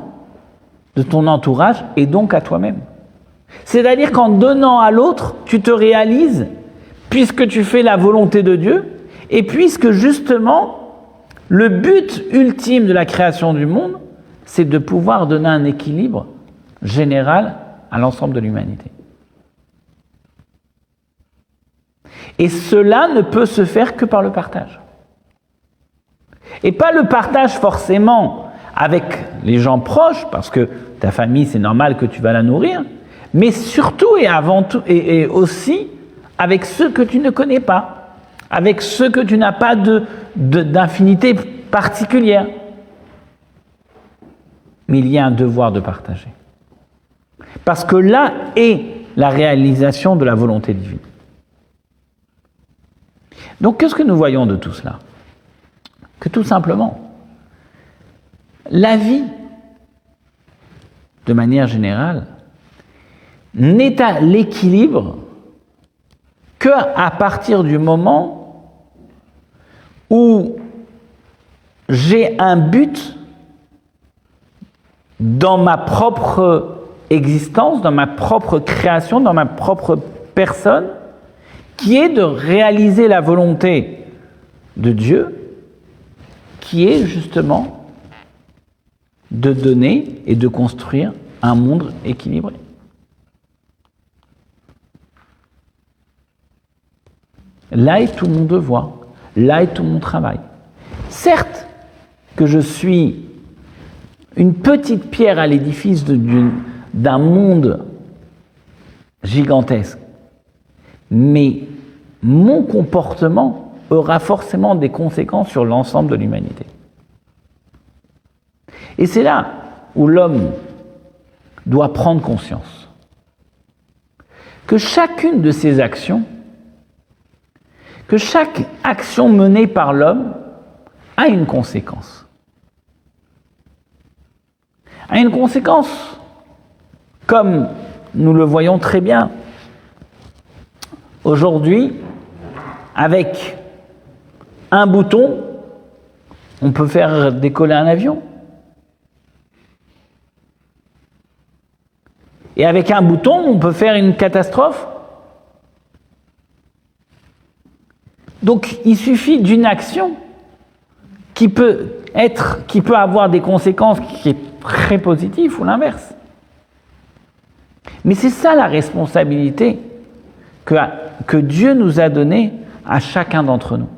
de ton entourage et donc à toi-même. C'est-à-dire qu'en donnant à l'autre, tu te réalises, puisque tu fais la volonté de Dieu, et puisque justement, le but ultime de la création du monde, c'est de pouvoir donner un équilibre général à l'ensemble de l'humanité. Et cela ne peut se faire que par le partage. Et pas le partage forcément avec les gens proches, parce que ta famille, c'est normal que tu vas la nourrir, mais surtout et avant tout, et, aussi avec ceux que tu ne connais pas, avec ceux que tu n'as pas d'infinité particulière. Mais il y a un devoir de partager. Parce que là est la réalisation de la volonté divine. Donc qu'est-ce que nous voyons de tout cela? Que tout simplement, la vie, de manière générale, n'est à l'équilibre que à partir du moment où j'ai un but dans ma propre existence, dans ma propre création, dans ma propre personne, qui est de réaliser la volonté de Dieu, qui est justement de donner et de construire un monde équilibré. Là est tout mon devoir, là est tout mon travail. Certes que je suis une petite pierre à l'édifice d'un monde gigantesque, mais mon comportement aura forcément des conséquences sur l'ensemble de l'humanité. Et c'est là où l'homme doit prendre conscience que chacune de ses actions que chaque action menée par l'homme a une conséquence. A une conséquence, comme nous le voyons très bien aujourd'hui, avec un bouton, on peut faire décoller un avion. Et avec un bouton, on peut faire une catastrophe Donc il suffit d'une action qui peut être, qui peut avoir des conséquences qui très positif ou l'inverse. Mais c'est ça la responsabilité que, que Dieu nous a donnée à chacun d'entre nous.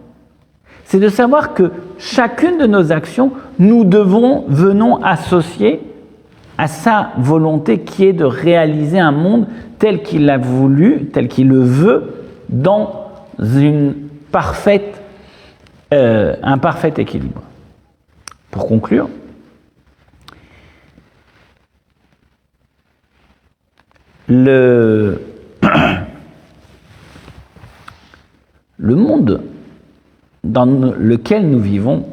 C'est de savoir que chacune de nos actions, nous devons, venons associer à sa volonté qui est de réaliser un monde tel qu'il l'a voulu, tel qu'il le veut, dans une euh, un parfait équilibre. Pour conclure, le monde dans lequel nous vivons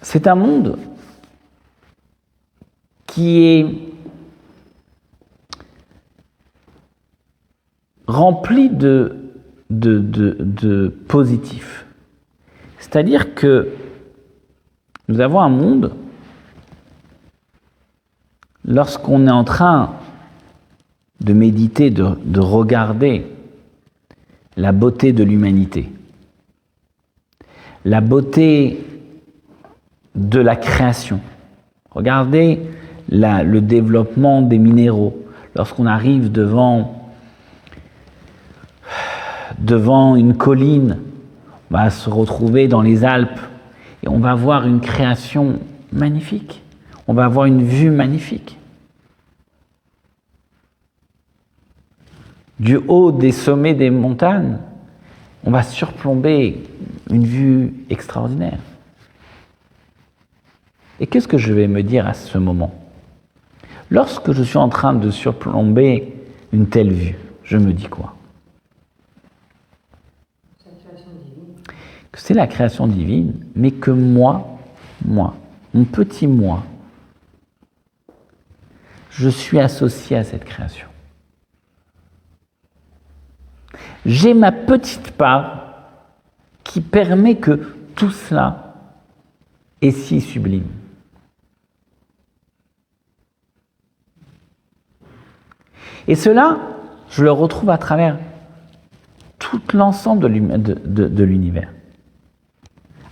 c'est un monde qui est rempli de, de, positif. C'est-à-dire que nous avons un monde, lorsqu'on est en train de méditer, de, de regarder la beauté de l'humanité, la beauté de la création. Regardez le développement des minéraux. Lorsqu'on arrive devant, devant une colline, on va se retrouver dans les Alpes et on va voir une création magnifique. On va avoir une vue magnifique. Du haut des sommets des montagnes, on va surplomber une vue extraordinaire. Et qu'est-ce que je vais me dire à ce moment? Lorsque je suis en train de surplomber une telle vue, je me dis quoi? Que c'est la création divine, mais que moi, moi, mon petit moi, je suis associé à cette création. J'ai ma petite part qui permet que tout cela est si sublime. Et cela, je le retrouve à travers tout l'ensemble de l'univers,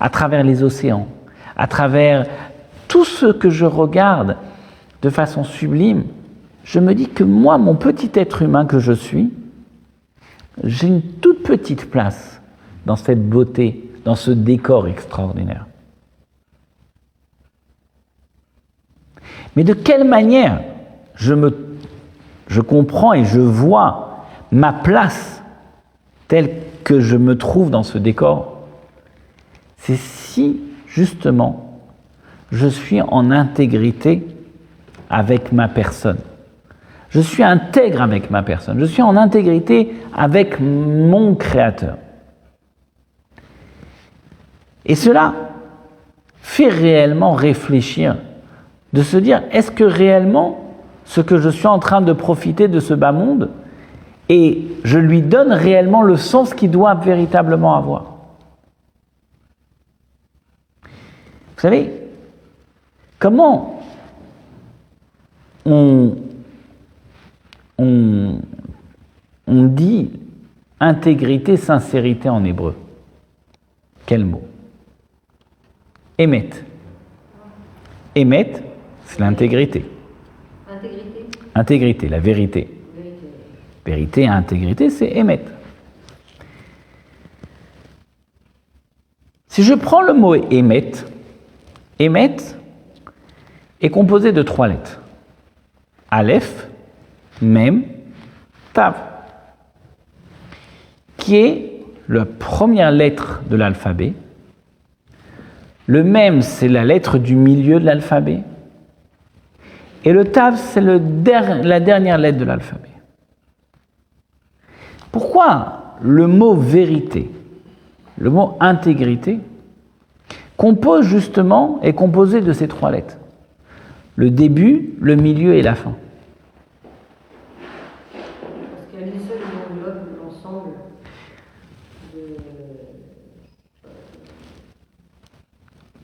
à travers les océans, à travers tout ce que je regarde de façon sublime. Je me dis que moi, mon petit être humain que je suis, j'ai une toute petite place dans cette beauté, dans ce décor extraordinaire. Mais de quelle manière je je comprends et je vois ma place telle que je me trouve dans ce décor, c'est si justement je suis en intégrité avec ma personne. Je suis intègre avec ma personne. Je suis en intégrité avec mon Créateur. Et cela fait réellement réfléchir, de se dire, est-ce que réellement ce que je suis en train de profiter de ce bas monde et je lui donne réellement le sens qu'il doit véritablement avoir? Vous savez, comment on, on, on dit intégrité, sincérité en hébreu? Quel mot? Émet. Émet, c'est l'intégrité. Intégrité, la vérité. Vérité, et intégrité, c'est émettre. Si je prends le mot émettre, émettre est composé de trois lettres. Aleph, Mem, Tav, qui est la première lettre de l'alphabet. Le Mem, c'est la lettre du milieu de l'alphabet. Et le Tav, c'est la dernière lettre de l'alphabet. Pourquoi le mot vérité, le mot intégrité, compose justement, est composé de ces trois lettres Le début, le milieu et la fin.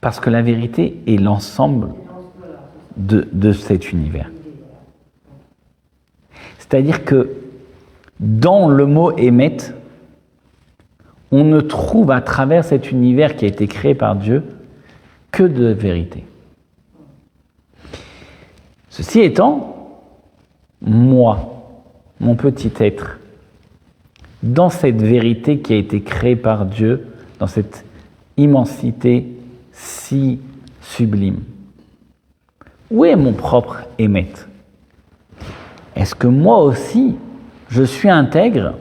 Parce que la vérité est l'ensemble de, cet univers. C'est-à-dire que dans le mot émet, on ne trouve à travers cet univers qui a été créé par Dieu que de vérité. Ceci étant, moi, mon petit être, dans cette vérité qui a été créée par Dieu, dans cette immensité si sublime, où est mon propre émette Est-ce que moi aussi, je suis intègre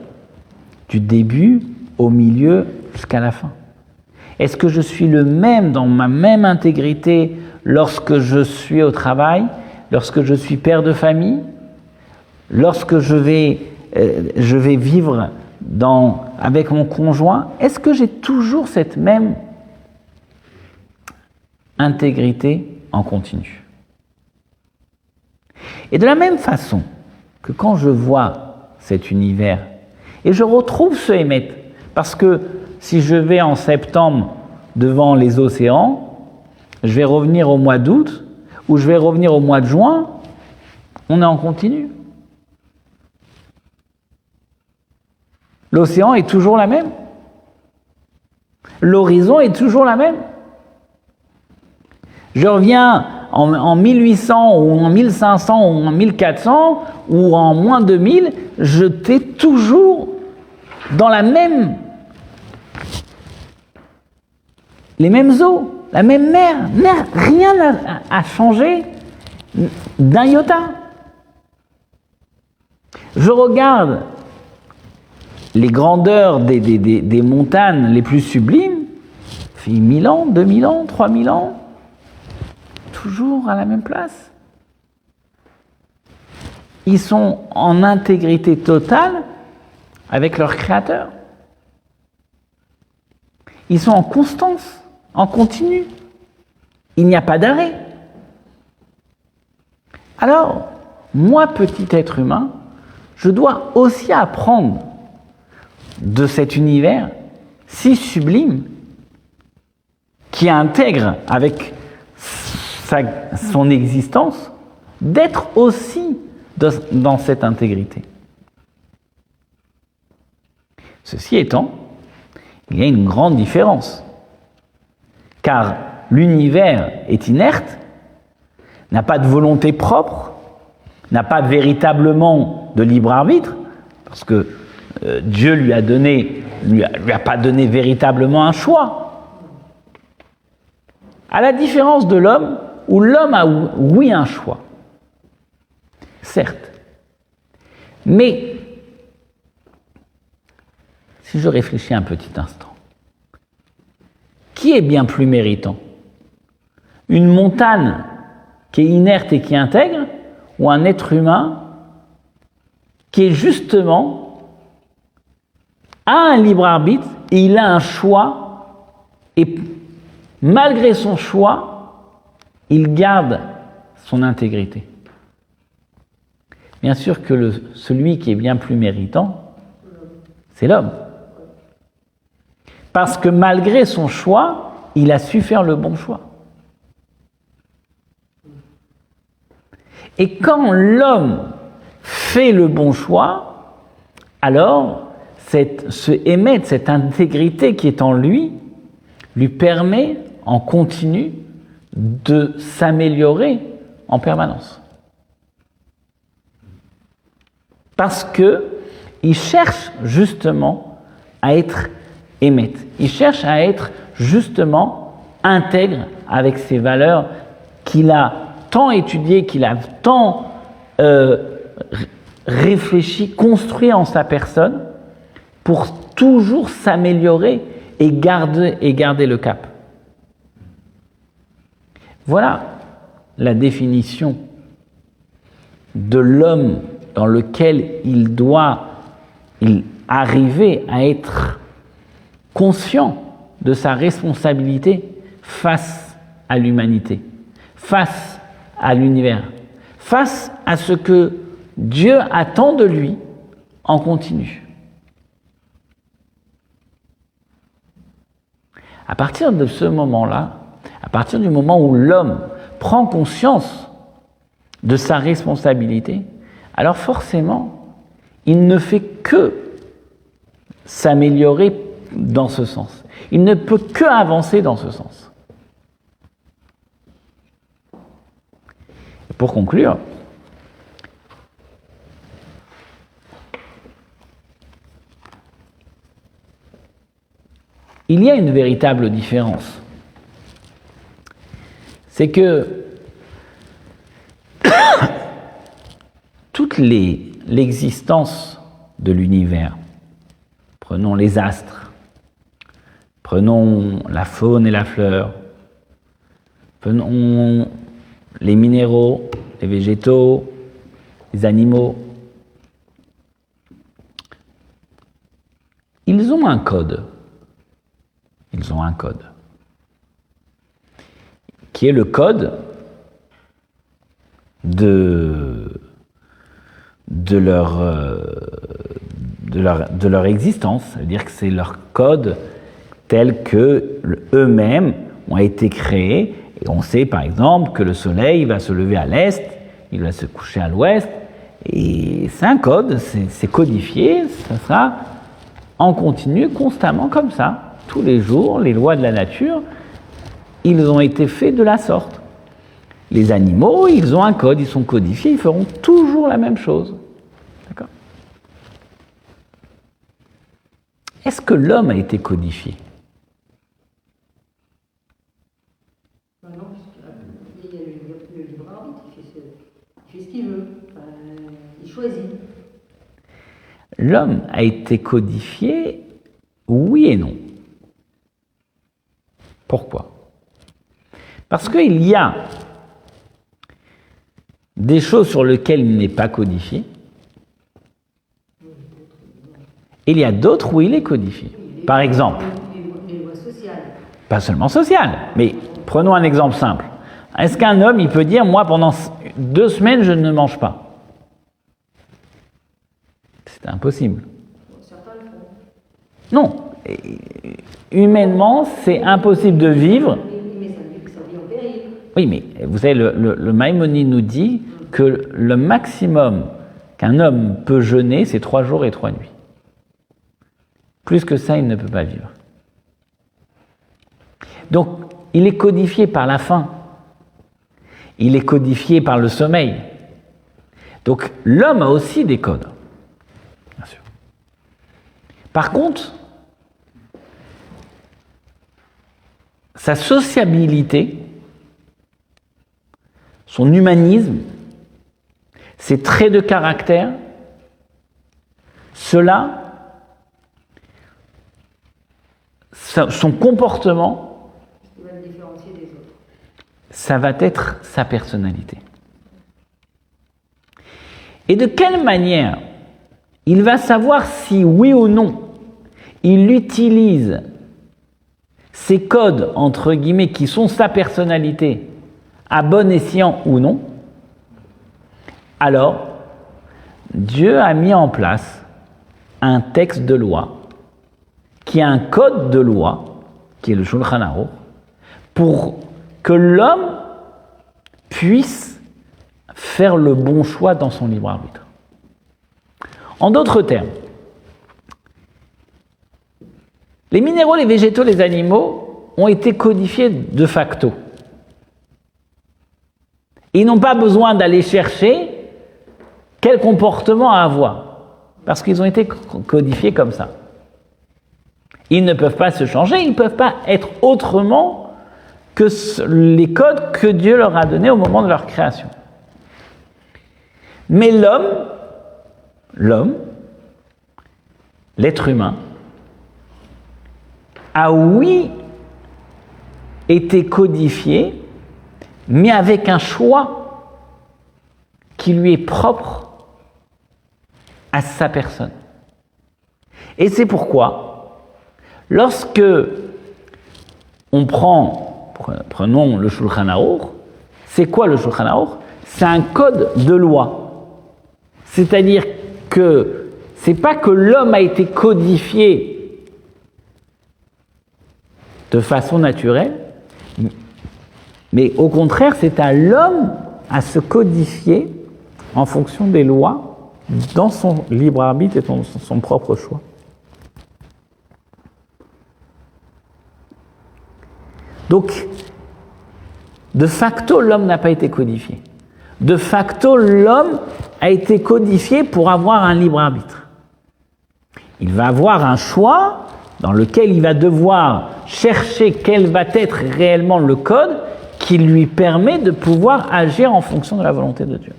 du début au milieu jusqu'à la fin. Est-ce que je suis le même dans ma même intégrité lorsque je suis au travail, lorsque je suis père de famille, lorsque je vais, euh, vivre avec mon conjoint? Est-ce que j'ai toujours cette même intégrité en continu? Et de la même façon que quand je vois cet univers, et je retrouve ce émettre, parce que si je vais en septembre devant les océans, je vais revenir au mois d'août ou je vais revenir au mois de juin, on est en continu. L'océan est toujours la même. L'horizon est toujours la même. Je reviens en, en, 1800 ou en 1500 ou en 1400 ou en moins 2000, je t'ai toujours dans la même les mêmes eaux, la même mer. Rien n'a changé d'un iota. Je regarde les grandeurs des, montagnes les plus sublimes, fait 1000 ans, 2000 ans, 3000 ans, toujours à la même place. Ils sont en intégrité totale avec leur créateur. Ils sont en constance en continu. Il n'y a pas d'arrêt. Alors, moi, petit être humain, je dois aussi apprendre de cet univers si sublime qui intègre avec son existence d'être aussi dans cette intégrité. Ceci étant, il y a une grande différence. Car l'univers est inerte, n'a pas de volonté propre, n'a pas véritablement de libre arbitre, parce que euh, Dieu lui a donné, lui a, pas donné véritablement un choix. À la différence de l'homme, où l'homme a oui un choix, certes, mais si je réfléchis un petit instant, qui est bien plus méritant? Une montagne qui est inerte et qui intègre ou un être humain qui est justement a un libre arbitre et il a un choix et malgré son choix, il garde son intégrité. Bien sûr que celui qui est bien plus méritant, c'est l'homme. Parce que malgré son choix, il a su faire le bon choix. Et quand l'homme fait le bon choix, alors cette, ce émettre, cette intégrité qui est en lui, lui permet en continu de s'améliorer en permanence. Parce que il cherche justement à être il cherche à être justement intègre avec ces valeurs qu'il a tant étudiées, qu'il a tant euh, réfléchi, construit en sa personne pour toujours s'améliorer et garder, le cap. Voilà la définition de l'homme dans lequel il doit arriver à être conscient de sa responsabilité face à l'humanité, face à l'univers, face à ce que Dieu attend de lui en continu. À partir de ce moment-là, à partir du moment où l'homme prend conscience de sa responsabilité, alors forcément, il ne fait que s'améliorer dans ce sens. Il ne peut que avancer dans ce sens. Pour conclure, il y a une véritable différence. C'est que toute l'existence de l'univers, prenons les astres, prenons la faune et la fleur, prenons les minéraux, les végétaux, les animaux, ils ont un code. Ils ont un code. Qui est le code de, leur, euh, leur, de leur existence. Ça veut dire que c'est leur code tel que eux-mêmes ont été créés. Et on sait par exemple que le soleil va se lever à l'est, il va se coucher à l'ouest. Et c'est un code, c'est codifié, ça sera en continu, constamment comme ça tous les jours, les lois de la nature, ils ont été faits de la sorte. Les animaux, ils ont un code, ils sont codifiés, ils feront toujours la même chose. D'accord? Est-ce que l'homme a été codifié Non, il y a le libre arbitre, il fait ce qu'il veut, il choisit. L'homme a été codifié, oui et non. Pourquoi? Parce qu'il y a des choses sur lesquelles il n'est pas codifié. Il y a d'autres où il est codifié. Par exemple, pas seulement social, mais prenons un exemple simple. Est-ce qu'un homme, il peut dire, moi, pendant deux semaines, je ne mange pas? C'est impossible. Non humainement, c'est impossible de vivre. Oui, mais vous savez, le, le, Maïmonide nous dit que le maximum qu'un homme peut jeûner, c'est trois jours et trois nuits. Plus que ça, il ne peut pas vivre. Donc, il est codifié par la faim. Il est codifié par le sommeil. Donc, l'homme a aussi des codes. Par contre, sa sociabilité, son humanisme, ses traits de caractère, cela, son comportement, ça va être sa personnalité. Et de quelle manière il va savoir si oui ou non il utilise ces codes, entre guillemets, qui sont sa personnalité, à bon escient ou non, alors Dieu a mis en place un texte de loi qui est un code de loi, qui est le Shulchan Aruch, pour que l'homme puisse faire le bon choix dans son libre arbitre. En d'autres termes, Les minéraux, les végétaux, les animaux ont été codifiés de facto. Ils n'ont pas besoin d'aller chercher quel comportement avoir, parce qu'ils ont été codifiés comme ça. Ils ne peuvent pas se changer, ils ne peuvent pas être autrement que les codes que Dieu leur a donnés au moment de leur création. Mais l'homme, l'homme, l'être humain, a oui été codifié, mais avec un choix qui lui est propre à sa personne. Et c'est pourquoi, lorsque on prend, prenons le Shulchan Aruch, c'est quoi le Shulchan Aruch? C'est un code de loi. C'est-à-dire que c'est pas que l'homme a été codifié de façon naturelle, mais au contraire, c'est à l'homme à se codifier en fonction des lois dans son libre arbitre et son, son propre choix. Donc, de facto, l'homme n'a pas été codifié. De facto, l'homme a été codifié pour avoir un libre arbitre. Il va avoir un choix dans lequel il va devoir chercher quel va être réellement le code qui lui permet de pouvoir agir en fonction de la volonté de Dieu.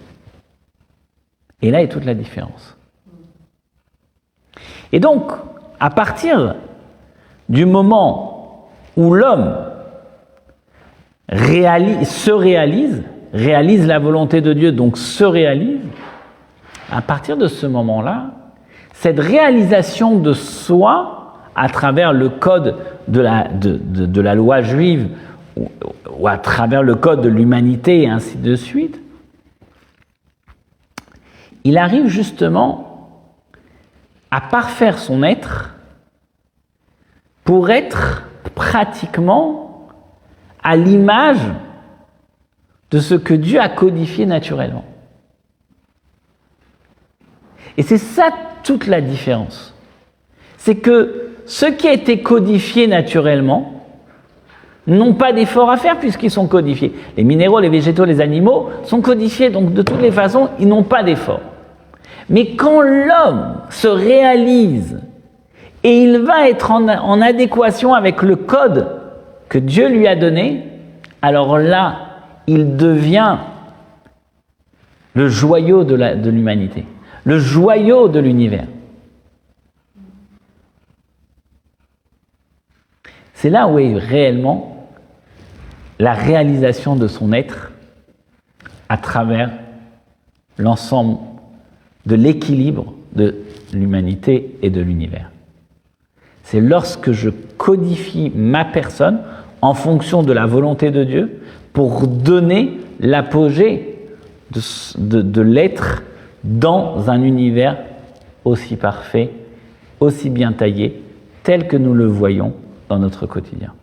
Et là est toute la différence. Et donc, à partir du moment où l'homme se réalise, réalise la volonté de Dieu, donc se réalise, à partir de ce moment-là, cette réalisation de soi, à travers le code de la, de, la loi juive, ou, ou à travers le code de l'humanité, et ainsi de suite, il arrive justement à parfaire son être pour être pratiquement à l'image de ce que Dieu a codifié naturellement. Et c'est ça toute la différence. C'est que ce qui a été codifié naturellement n'ont pas d'effort à faire puisqu'ils sont codifiés. Les minéraux, les végétaux, les animaux sont codifiés, donc de toutes les façons, ils n'ont pas d'effort. Mais quand l'homme se réalise et il va être en, adéquation avec le code que Dieu lui a donné, alors là, il devient le joyau de l'humanité, le joyau de l'univers. C'est là où est réellement la réalisation de son être à travers l'ensemble de l'équilibre de l'humanité et de l'univers. C'est lorsque je codifie ma personne en fonction de la volonté de Dieu pour donner l'apogée de, l'être dans un univers aussi parfait, aussi bien taillé, tel que nous le voyons dans notre quotidien.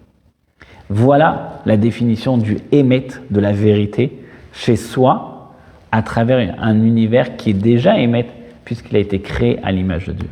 Voilà la définition du émet de la vérité chez soi à travers un univers qui est déjà émettre puisqu'il a été créé à l'image de Dieu.